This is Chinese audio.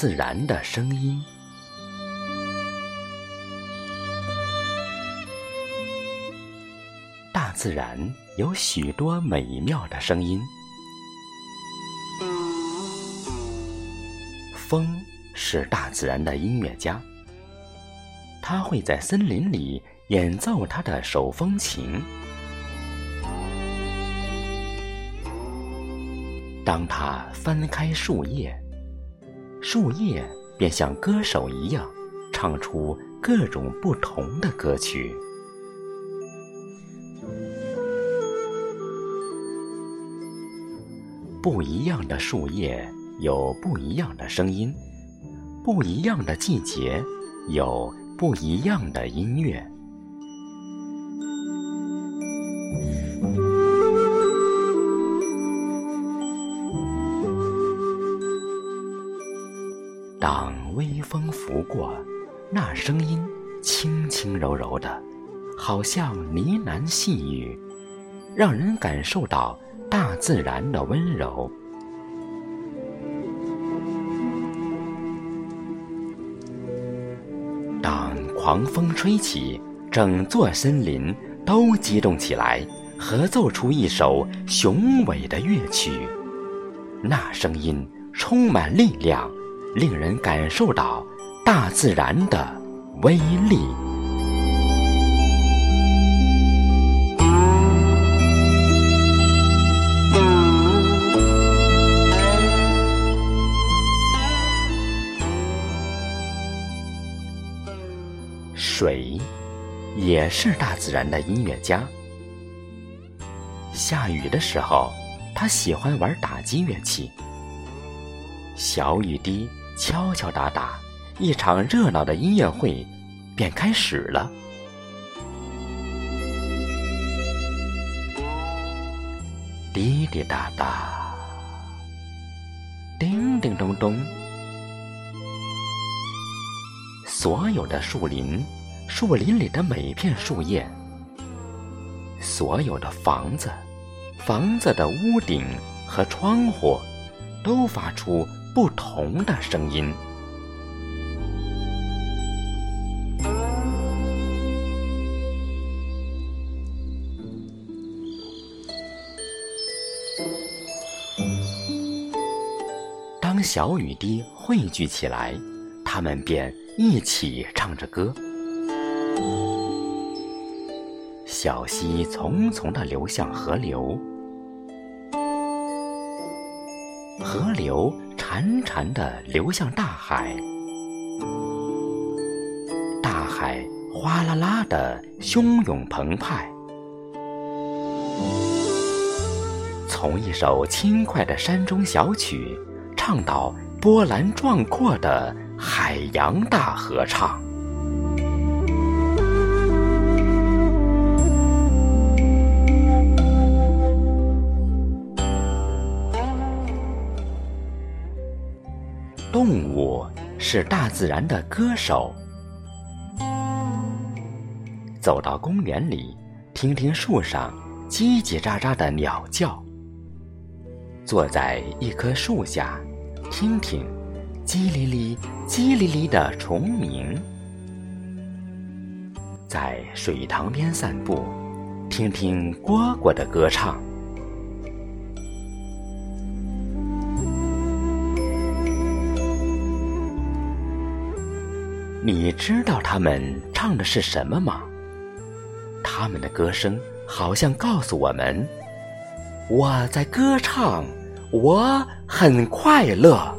自然的声音。大自然有许多美妙的声音。风是大自然的音乐家，他会在森林里演奏他的手风琴。当他翻开树叶，树叶便像歌手一样，唱出各种不同的歌曲。不一样的树叶。有不一样的声音，不一样的季节，有不一样的音乐。当微风拂过，那声音轻轻柔柔的，好像呢喃细语，让人感受到大自然的温柔。当狂风吹起，整座森林都激动起来，合奏出一首雄伟的乐曲。那声音充满力量，令人感受到大自然的威力。水，也是大自然的音乐家。下雨的时候，他喜欢玩打击乐器。小雨滴敲敲打打，一场热闹的音乐会便开始了。滴滴答答，叮叮咚咚，所有的树林。树林里的每片树叶，所有的房子，房子的屋顶和窗户，都发出不同的声音。当小雨滴汇聚起来，它们便一起唱着歌。小溪匆匆地流向河流，河流潺潺的流向大海，大海哗啦啦的汹涌澎湃。从一首轻快的山中小曲，唱到波澜壮阔的海洋大合唱。动物是大自然的歌手。走到公园里，听听树上叽叽喳喳的鸟叫；坐在一棵树下，听听叽哩哩、叽哩哩的虫鸣；在水塘边散步，听听蝈蝈的歌唱。你知道他们唱的是什么吗？他们的歌声好像告诉我们：“我在歌唱，我很快乐。”